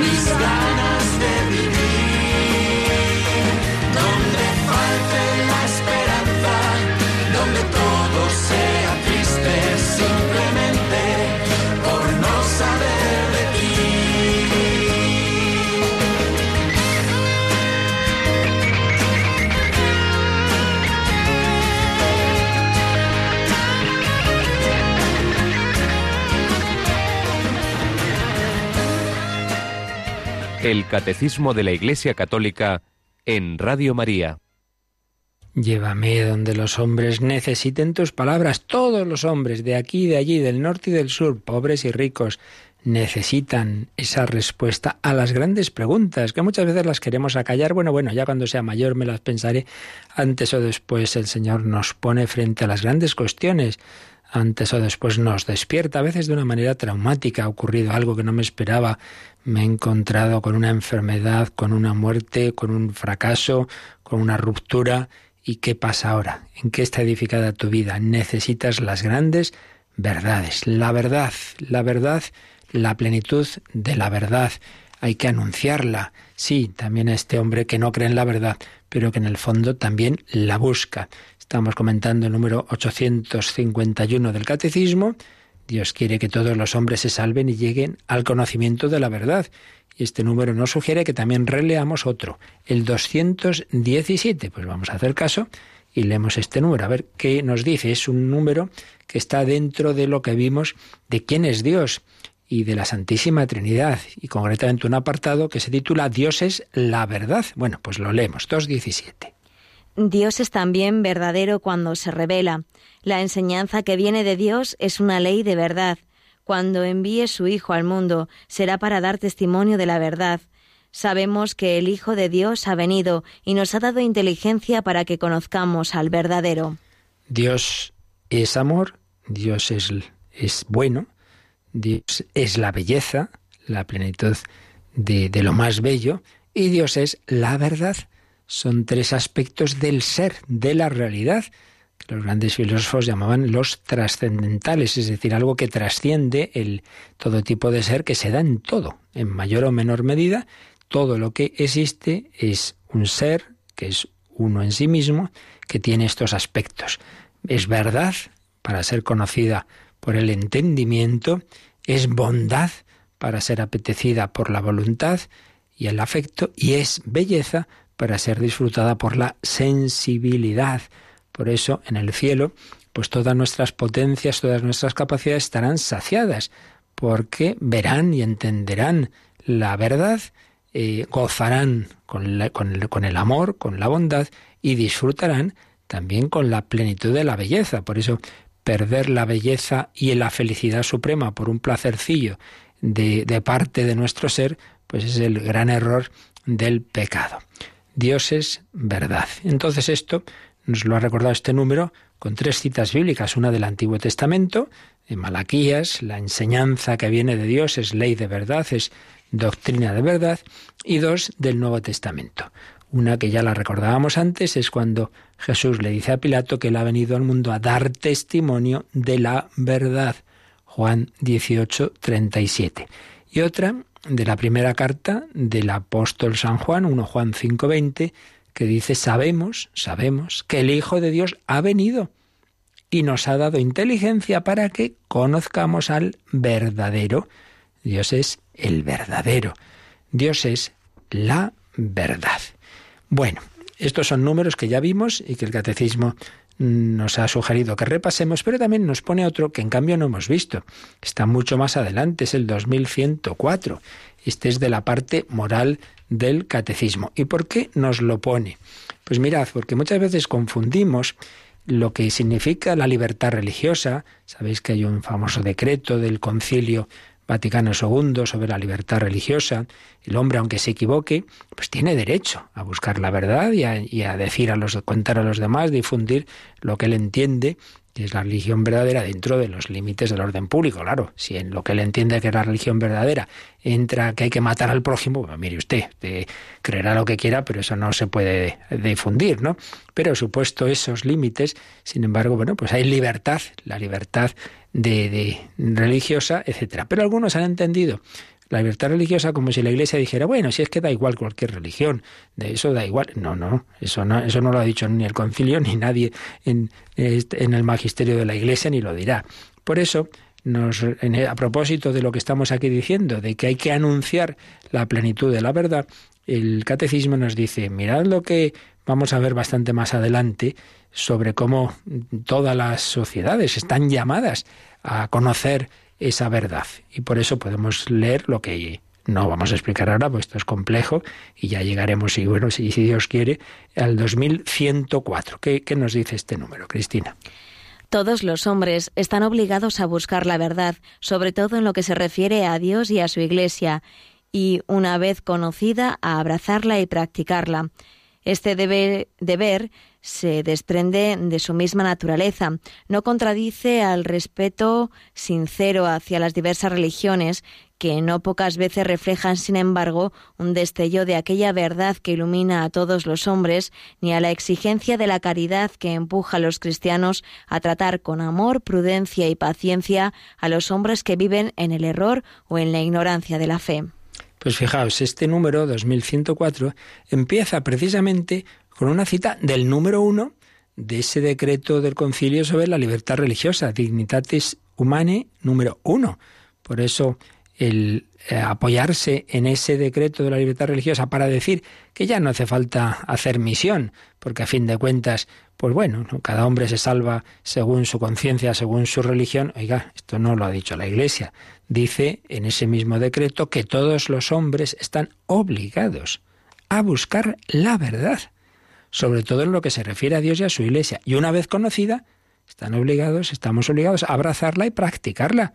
mis ganas de vivir, donde falte la esperanza, donde todo sea triste, simplemente El Catecismo de la Iglesia Católica en Radio María. Llévame donde los hombres necesiten tus palabras. Todos los hombres, de aquí, de allí, del norte y del sur, pobres y ricos, necesitan esa respuesta a las grandes preguntas, que muchas veces las queremos acallar. Bueno, bueno, ya cuando sea mayor me las pensaré. Antes o después el Señor nos pone frente a las grandes cuestiones. Antes o después nos despierta, a veces de una manera traumática. Ha ocurrido algo que no me esperaba. Me he encontrado con una enfermedad, con una muerte, con un fracaso, con una ruptura. ¿Y qué pasa ahora? ¿En qué está edificada tu vida? Necesitas las grandes verdades. La verdad, la verdad la plenitud de la verdad. Hay que anunciarla. Sí, también a este hombre que no cree en la verdad, pero que en el fondo también la busca. Estamos comentando el número 851 del Catecismo. Dios quiere que todos los hombres se salven y lleguen al conocimiento de la verdad. Y este número nos sugiere que también releamos otro, el 217. Pues vamos a hacer caso y leemos este número, a ver qué nos dice. Es un número que está dentro de lo que vimos de quién es Dios y de la Santísima Trinidad, y concretamente un apartado que se titula Dios es la verdad. Bueno, pues lo leemos, 2.17. Dios es también verdadero cuando se revela. La enseñanza que viene de Dios es una ley de verdad. Cuando envíe su Hijo al mundo, será para dar testimonio de la verdad. Sabemos que el Hijo de Dios ha venido y nos ha dado inteligencia para que conozcamos al verdadero. Dios es amor, Dios es, es bueno, Dios es la belleza, la plenitud de, lo más bello, y Dios es la verdad. Son tres aspectos del ser, de la realidad, que los grandes filósofos llamaban los trascendentales, es decir, algo que trasciende el todo tipo de ser que se da en todo, en mayor o menor medida. Todo lo que existe es un ser que es uno en sí mismo, que tiene estos aspectos. Es verdad para ser conocida por el entendimiento, es bondad para ser apetecida por la voluntad y el afecto, y es belleza para ser disfrutada por la sensibilidad. Por eso, en el cielo, pues todas nuestras potencias, todas nuestras capacidades estarán saciadas, porque verán y entenderán la verdad, eh, gozarán con, el amor, con la bondad, y disfrutarán también con la plenitud de la belleza. Por eso perder la belleza y la felicidad suprema por un placercillo de, de parte de nuestro ser, pues es el gran error del pecado. Dios es verdad. Entonces esto nos lo ha recordado este número con tres citas bíblicas, una del Antiguo Testamento, de Malaquías, la enseñanza que viene de Dios es ley de verdad, es doctrina de verdad, y dos del Nuevo Testamento. Una que ya la recordábamos antes es cuando Jesús le dice a Pilato que él ha venido al mundo a dar testimonio de la verdad. Juan 18, 37. Y otra de la primera carta del apóstol San Juan, 1 Juan 5, 20, que dice, sabemos, sabemos que el Hijo de Dios ha venido y nos ha dado inteligencia para que conozcamos al verdadero. Dios es el verdadero. Dios es la verdad. Bueno, estos son números que ya vimos y que el catecismo nos ha sugerido que repasemos, pero también nos pone otro que en cambio no hemos visto. Está mucho más adelante, es el 2104. Este es de la parte moral del catecismo. ¿Y por qué nos lo pone? Pues mirad, porque muchas veces confundimos lo que significa la libertad religiosa. Sabéis que hay un famoso decreto del concilio Vaticano II sobre la libertad religiosa. El hombre, aunque se equivoque, pues tiene derecho a buscar la verdad y a, decir a los, contar a los demás, difundir lo que él entiende que es la religión verdadera dentro de los límites del orden público, claro. Si en lo que él entiende que es la religión verdadera entra que hay que matar al prójimo, mire usted, creerá lo que quiera, pero eso no se puede difundir, ¿no? Pero supuesto esos límites, sin embargo, bueno, pues hay libertad, la libertad de, religiosa, etcétera. Pero algunos han entendido la libertad religiosa como si la Iglesia dijera, bueno, si es que da igual cualquier religión, de eso da igual. No, no, eso no, eso no lo ha dicho ni el concilio ni nadie en, en el magisterio de la Iglesia ni lo dirá. Por eso, nos, a propósito de lo que estamos aquí diciendo, de que hay que anunciar la plenitud de la verdad, el catecismo nos dice, mirad lo que vamos a ver bastante más adelante sobre cómo todas las sociedades están llamadas a conocer esa verdad. Y por eso podemos leer lo que no vamos a explicar ahora, pues esto es complejo y ya llegaremos, y bueno, si, Dios quiere, al 2104. ¿Qué, ¿Qué nos dice este número, Cristina? Todos los hombres están obligados a buscar la verdad, sobre todo en lo que se refiere a Dios y a su Iglesia, y, una vez conocida, a abrazarla y practicarla. Este deber se desprende de su misma naturaleza, no contradice al respeto sincero hacia las diversas religiones, que no pocas veces reflejan, sin embargo, un destello de aquella verdad que ilumina a todos los hombres, ni a la exigencia de la caridad que empuja a los cristianos a tratar con amor, prudencia y paciencia a los hombres que viven en el error o en la ignorancia de la fe. Pues fijaos, este número 2104 empieza precisamente con una cita del número uno de ese decreto del concilio sobre la libertad religiosa, Dignitatis Humanae número uno. Por eso el eh, apoyarse en ese decreto de la libertad religiosa para decir que ya no hace falta hacer misión, porque a fin de cuentas, pues bueno, cada hombre se salva según su conciencia, según su religión. Oiga, esto no lo ha dicho la Iglesia. Dice en ese mismo decreto que todos los hombres están obligados a buscar la verdad sobre todo en lo que se refiere a Dios y a su Iglesia. Y una vez conocida, están obligados, estamos obligados a abrazarla y practicarla.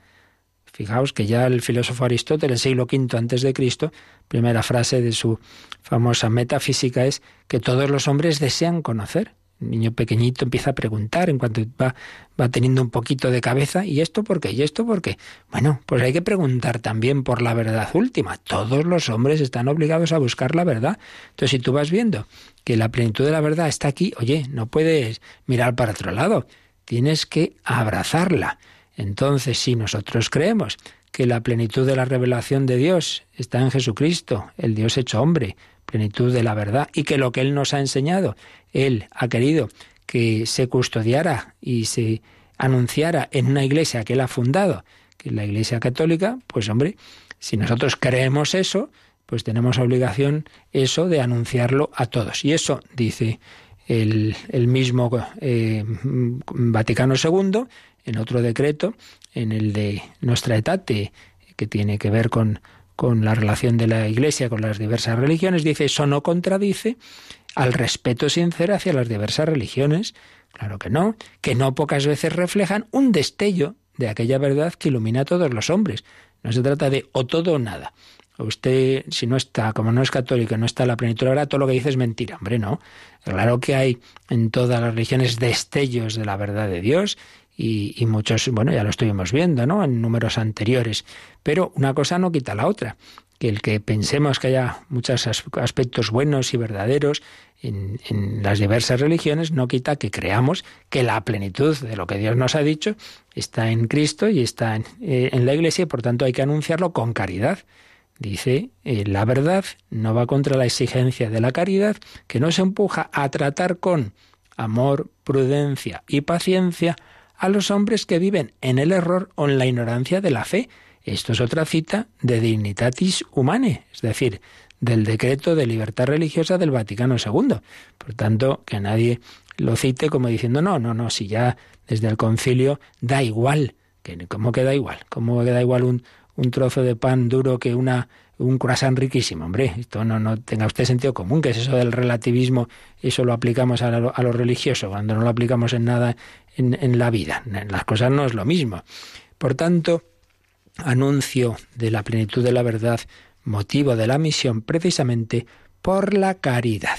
Fijaos que ya el filósofo Aristóteles, siglo V antes de Cristo, primera frase de su famosa metafísica es que todos los hombres desean conocer. Un niño pequeñito empieza a preguntar en cuanto va, va teniendo un poquito de cabeza, ¿y esto por qué? ¿Y esto por qué? Bueno, pues hay que preguntar también por la verdad última. Todos los hombres están obligados a buscar la verdad. Entonces, si tú vas viendo que la plenitud de la verdad está aquí, oye, no puedes mirar para otro lado, tienes que abrazarla. Entonces, si nosotros creemos que la plenitud de la revelación de Dios está en Jesucristo, el Dios hecho hombre, plenitud de la verdad, y que lo que Él nos ha enseñado, Él ha querido que se custodiara y se anunciara en una iglesia que Él ha fundado, que es la Iglesia Católica, pues hombre, si nosotros creemos eso, pues tenemos obligación eso de anunciarlo a todos. Y eso dice el, mismo eh, Vaticano II en otro decreto, en el de Nuestra Etate, que tiene que ver con, con la relación de la Iglesia con las diversas religiones, dice eso no contradice al respeto sincero hacia las diversas religiones. Claro que no, que no pocas veces reflejan un destello de aquella verdad que ilumina a todos los hombres. No se trata de o todo o nada. Usted, si no está, como no es católico, no está en la plenitud, ahora todo lo que dice es mentira. Hombre, no. Claro que hay en todas las religiones destellos de la verdad de Dios y, muchos, bueno, ya lo estuvimos viendo, ¿no? En números anteriores. Pero una cosa no quita la otra. Que el que pensemos que haya muchos aspectos buenos y verdaderos en, las diversas religiones no quita que creamos que la plenitud de lo que Dios nos ha dicho está en Cristo y está en, eh, la Iglesia y por tanto hay que anunciarlo con caridad. Dice, eh, la verdad no va contra la exigencia de la caridad, que nos empuja a tratar con amor, prudencia y paciencia a los hombres que viven en el error o en la ignorancia de la fe. Esto es otra cita de Dignitatis Humanae, es decir, del decreto de libertad religiosa del Vaticano II. Por tanto, que nadie lo cite como diciendo, no, no, no, si ya desde el concilio da igual. ¿Cómo que da igual? ¿Cómo que da igual un, un trozo de pan duro que una un croissant riquísimo. Hombre, esto no, no tenga usted sentido común, que es eso del relativismo, eso lo aplicamos a lo, a religioso, cuando no lo aplicamos en nada en, en la vida. Las cosas no es lo mismo. Por tanto, anuncio de la plenitud de la verdad, motivo de la misión, precisamente por la caridad.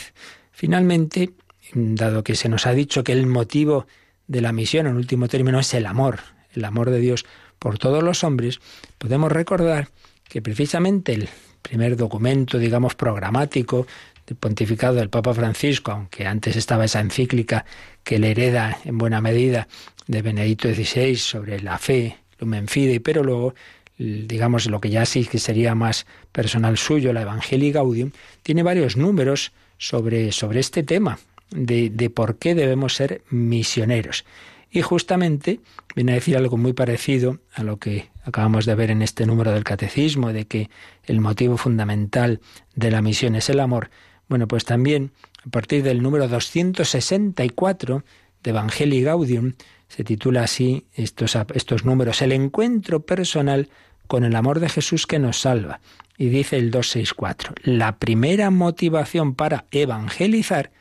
Finalmente, dado que se nos ha dicho que el motivo de la misión, en último término, es el amor, el amor de Dios por todos los hombres, podemos recordar que precisamente el primer documento, digamos, programático del pontificado del Papa Francisco, aunque antes estaba esa encíclica que le hereda en buena medida de Benedicto XVI sobre la fe, Lumen Fidei, pero luego digamos lo que ya sí que sería más personal suyo, la Evangelii Gaudium, tiene varios números sobre, sobre este tema de, de por qué debemos ser misioneros. Y justamente viene a decir algo muy parecido a lo que acabamos de ver en este número del catecismo, de que el motivo fundamental de la misión es el amor. Bueno, pues también a partir del número 264 de Evangelii Gaudium se titula así estos, estos números, el encuentro personal con el amor de Jesús que nos salva. Y dice el 264, la primera motivación para evangelizar,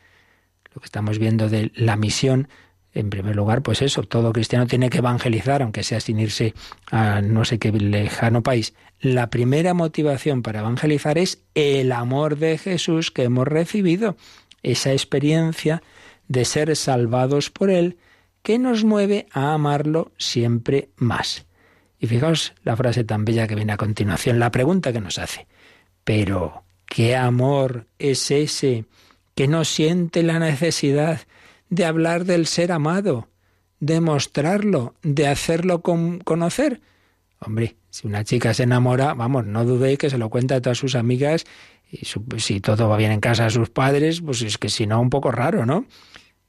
lo que estamos viendo de la misión, en primer lugar, pues eso, todo cristiano tiene que evangelizar, aunque sea sin irse a no sé qué lejano país. La primera motivación para evangelizar es el amor de Jesús que hemos recibido, esa experiencia de ser salvados por Él, que nos mueve a amarlo siempre más. Y fijaos la frase tan bella que viene a continuación, la pregunta que nos hace. Pero, ¿qué amor es ese que no siente la necesidad de hablar del ser amado, de mostrarlo, de hacerlo conocer? Hombre, si una chica se enamora, vamos, no dudéis que se lo cuenta a todas sus amigas y si todo va bien en casa a sus padres, pues es que si no, un poco raro, ¿no?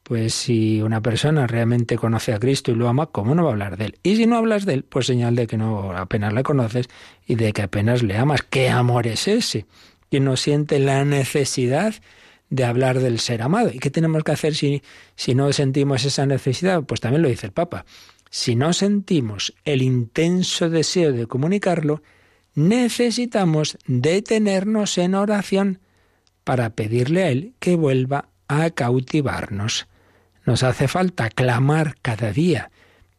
Pues si una persona realmente conoce a Cristo y lo ama, ¿cómo no va a hablar de él? Y si no hablas de él, pues señal de que no apenas le conoces y de que apenas le amas. ¿Qué amor es ese? Que no siente la necesidad de hablar del ser amado. ¿Y qué tenemos que hacer si, si no sentimos esa necesidad? Pues también lo dice el Papa. Si no sentimos el intenso deseo de comunicarlo, necesitamos detenernos en oración para pedirle a Él que vuelva a cautivarnos. Nos hace falta clamar cada día,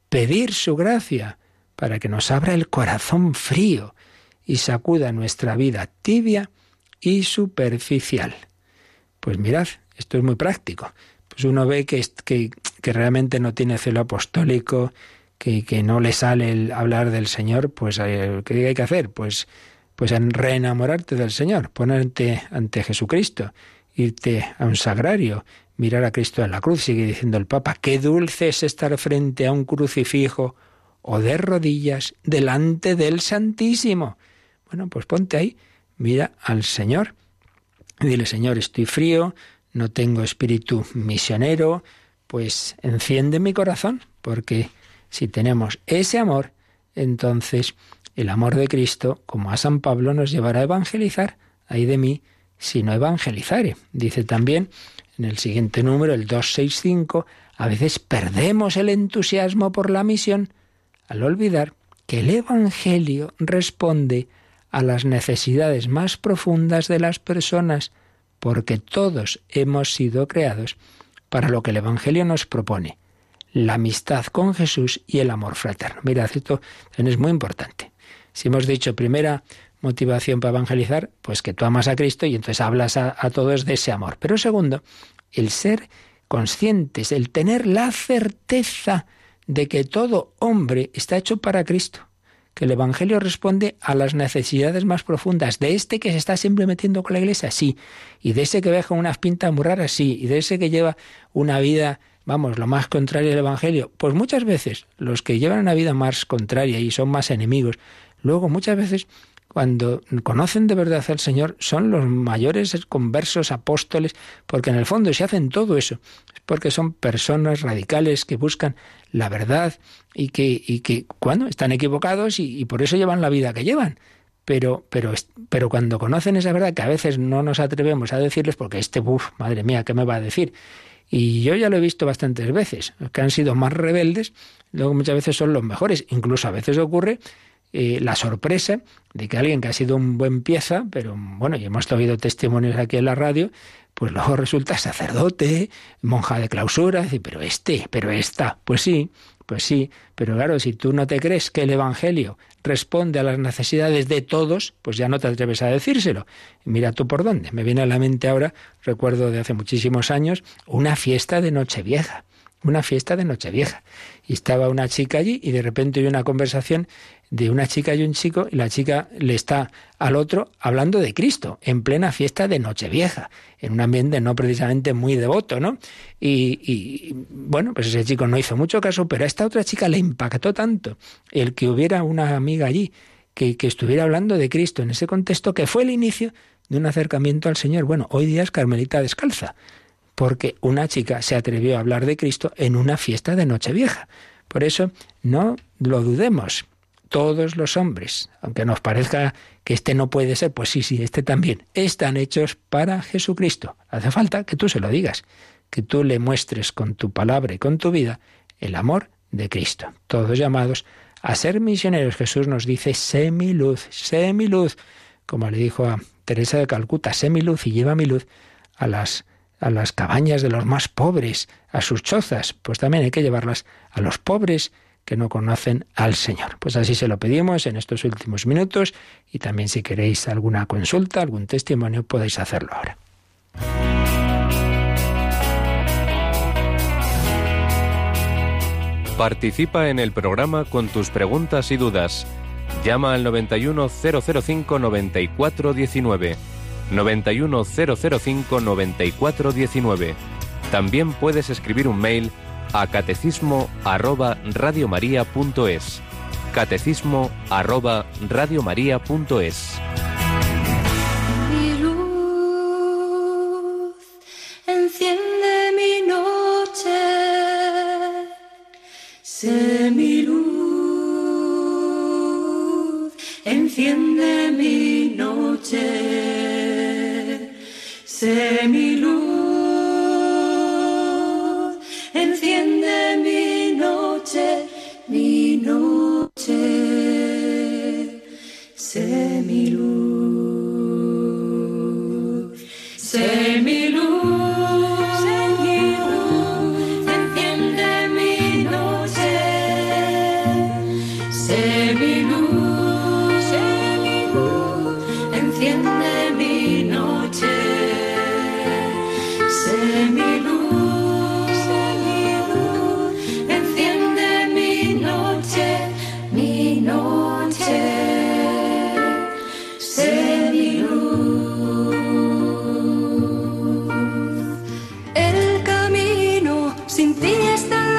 pedir su gracia, para que nos abra el corazón frío y sacuda nuestra vida tibia y superficial. Pues mirad, esto es muy práctico. Pues uno ve que, que, realmente no tiene celo apostólico, que, que, no le sale el hablar del Señor, pues eh, ¿qué hay que hacer? Pues, pues en reenamorarte del Señor, ponerte ante Jesucristo irte a un sagrario, mirar a Cristo en la cruz, sigue diciendo el Papa, qué dulce es estar frente a un crucifijo o de rodillas delante del Santísimo. Bueno, pues ponte ahí, mira al Señor. Dile, Señor, estoy frío, no tengo espíritu misionero, pues enciende mi corazón, porque si tenemos ese amor, entonces el amor de Cristo, como a San Pablo, nos llevará a evangelizar. Ahí de mí sino evangelizare. Dice también en el siguiente número, el 265, a veces perdemos el entusiasmo por la misión al olvidar que el Evangelio responde a las necesidades más profundas de las personas, porque todos hemos sido creados para lo que el Evangelio nos propone, la amistad con Jesús y el amor fraterno. Mirad, esto es muy importante. Si hemos dicho primera motivación para evangelizar? Pues que tú amas a Cristo y entonces hablas a, todos de ese amor. Pero segundo, el ser conscientes, el tener la certeza de que todo hombre está hecho para Cristo, que el Evangelio responde a las necesidades más profundas, de este que se está siempre metiendo con la iglesia, sí, y de ese que ve con unas pintas muy raras, sí, y de ese que lleva una vida, vamos, lo más contrario del Evangelio, pues muchas veces los que llevan una vida más contraria y son más enemigos, luego muchas veces cuando conocen de verdad al Señor, son los mayores conversos apóstoles, porque en el fondo si hacen todo eso, es porque son personas radicales que buscan la verdad y que, y que cuando están equivocados y, por eso llevan la vida que llevan. Pero, pero, pero cuando conocen esa verdad, que a veces no nos atrevemos a decirles, porque este, uff, madre mía, ¿qué me va a decir? Y yo ya lo he visto bastantes veces, que han sido más rebeldes, luego muchas veces son los mejores. Incluso a veces ocurre eh, la sorpresa de que alguien que ha sido un buen pieza, pero bueno, y hemos oído testimonios aquí en la radio, pues luego resulta sacerdote, monja de clausura, pero este, pero esta, pues sí, pues sí, pero claro, si tú no te crees que el Evangelio responde a las necesidades de todos, pues ya no te atreves a decírselo. Mira tú por dónde. Me viene a la mente ahora, recuerdo de hace muchísimos años, una fiesta de Nochevieja una fiesta de Nochevieja. Y estaba una chica allí y de repente hay una conversación de una chica y un chico y la chica le está al otro hablando de Cristo en plena fiesta de Nochevieja, en un ambiente no precisamente muy devoto, ¿no? Y, y, bueno, pues ese chico no hizo mucho caso, pero a esta otra chica le impactó tanto el que hubiera una amiga allí que, que estuviera hablando de Cristo en ese contexto que fue el inicio de un acercamiento al Señor. Bueno, hoy día es Carmelita descalza, porque una chica se atrevió a hablar de Cristo en una fiesta de Nochevieja. Por eso no lo dudemos todos los hombres, aunque nos parezca que este no puede ser, pues sí, sí, este también, están hechos para Jesucristo. Hace falta que tú se lo digas, que tú le muestres con tu palabra y con tu vida el amor de Cristo. Todos llamados a ser misioneros. Jesús nos dice, sé mi luz, sé mi luz, como le dijo a Teresa de Calcuta, sé mi luz y lleva mi luz a las, a las cabañas de los más pobres, a sus chozas. Pues también hay que llevarlas a los pobres que no conocen al Señor. Pues así se lo pedimos en estos últimos minutos y también si queréis alguna consulta, algún testimonio, podéis hacerlo ahora. Participa en el programa con tus preguntas y dudas. Llama al 91005 9419. 91005 9419. También puedes escribir un mail a catecismo arroba radiomaria.es. Catecismo arroba radiomaria.es. Mi luz enciende mi noche. Sé mi luz enciende mi noche. Sé mi luz enciende mi noche, mi noche, sé mi luz.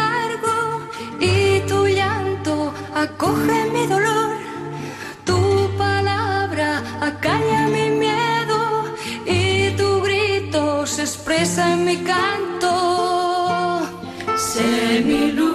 largo y tu llanto acoge mi dolor. Tu palabra acalla mi miedo y tu grito se expresa en mi canto. Sé mi luz.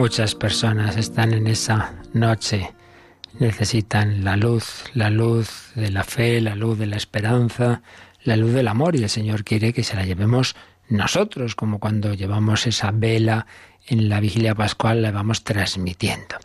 Muchas personas están en esa noche, necesitan la luz, la luz de la fe, la luz de la esperanza, la luz del amor y el Señor quiere que se la llevemos nosotros, como cuando llevamos esa vela en la vigilia pascual, la vamos transmitiendo.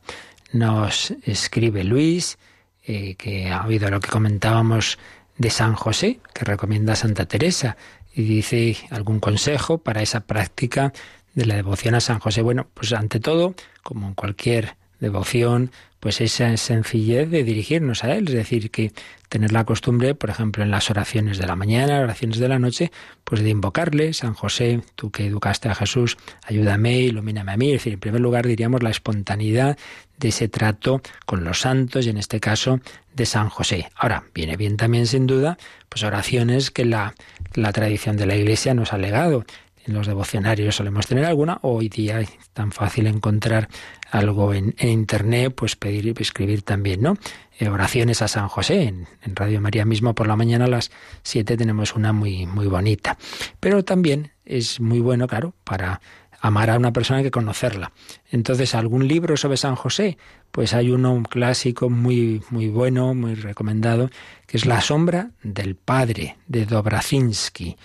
Nos escribe Luis, eh, que ha oído lo que comentábamos de San José, que recomienda a Santa Teresa, y dice algún consejo para esa práctica de la devoción a San José. Bueno, pues ante todo, como en cualquier devoción, pues esa sencillez de dirigirnos a Él, es decir, que tener la costumbre, por ejemplo, en las oraciones de la mañana, oraciones de la noche, pues de invocarle, San José, tú que educaste a Jesús, ayúdame, ilumíname a mí, es decir, en primer lugar diríamos la espontaneidad de ese trato con los santos y en este caso de San José. Ahora, viene bien también sin duda, pues oraciones que la, la tradición de la Iglesia nos ha legado, en los devocionarios solemos tener alguna, hoy día es tan fácil encontrar algo en, internet, pues pedir y escribir también, ¿no? Eh, oraciones a San José. En, Radio María mismo por la mañana a las 7 tenemos una muy, muy bonita. Pero también es muy bueno, claro, para amar a una persona que conocerla. Entonces, ¿algún libro sobre San José? Pues hay uno, un clásico muy, muy bueno, muy recomendado, que es La sombra del Padre, de Dobrazinski.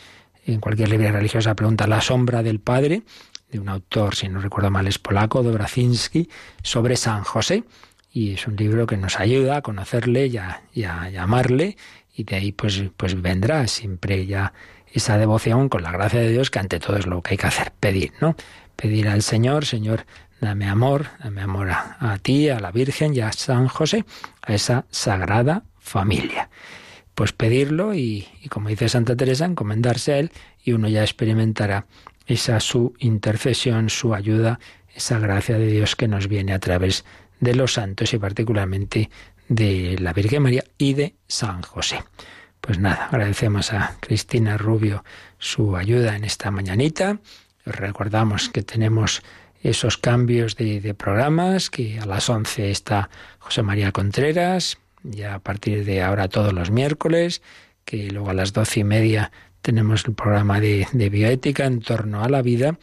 En cualquier libro religiosa pregunta La sombra del Padre, de un autor, si no recuerdo mal, es polaco, Dobrazinski, sobre San José. Y es un libro que nos ayuda a conocerle y a, y a y de ahí pues, pues vendrá siempre ya esa devoción con la gracia de Dios, que ante todo es lo que hay que hacer, pedir, ¿no? Pedir al Señor, Señor, dame amor, dame amor a, ti, a la Virgen y a San José, a esa sagrada familia. Pues pedirlo y, como dice Santa Teresa, encomendarse a Él y uno ya experimentará esa su intercesión, su ayuda, esa gracia de Dios que nos viene a través de los santos y particularmente de la Virgen María y de San José. Pues nada, agradecemos a Cristina Rubio su ayuda en esta mañanita. Recordamos que tenemos esos cambios de, programas, que a las 11 está José María Contreras, ya a partir de ahora todos los miércoles, que luego a las doce y media tenemos el programa de, bioética en torno a la vida,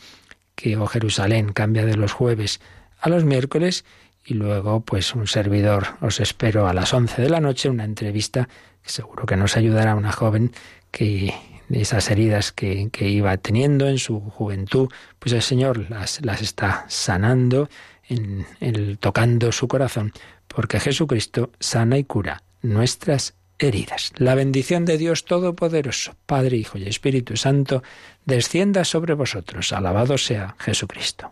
que O Jerusalén cambia de los jueves a los miércoles, y luego pues un servidor os espero a las 11 de la noche, una entrevista seguro que nos ayudará una joven que esas heridas que, iba teniendo en su juventud, pues el Señor las, las está sanando, en, tocando su corazón, porque Jesucristo sana y cura nuestras heridas. La bendición de Dios Todopoderoso, Padre, Hijo y Espíritu Santo, descienda sobre vosotros. Alabado sea Jesucristo.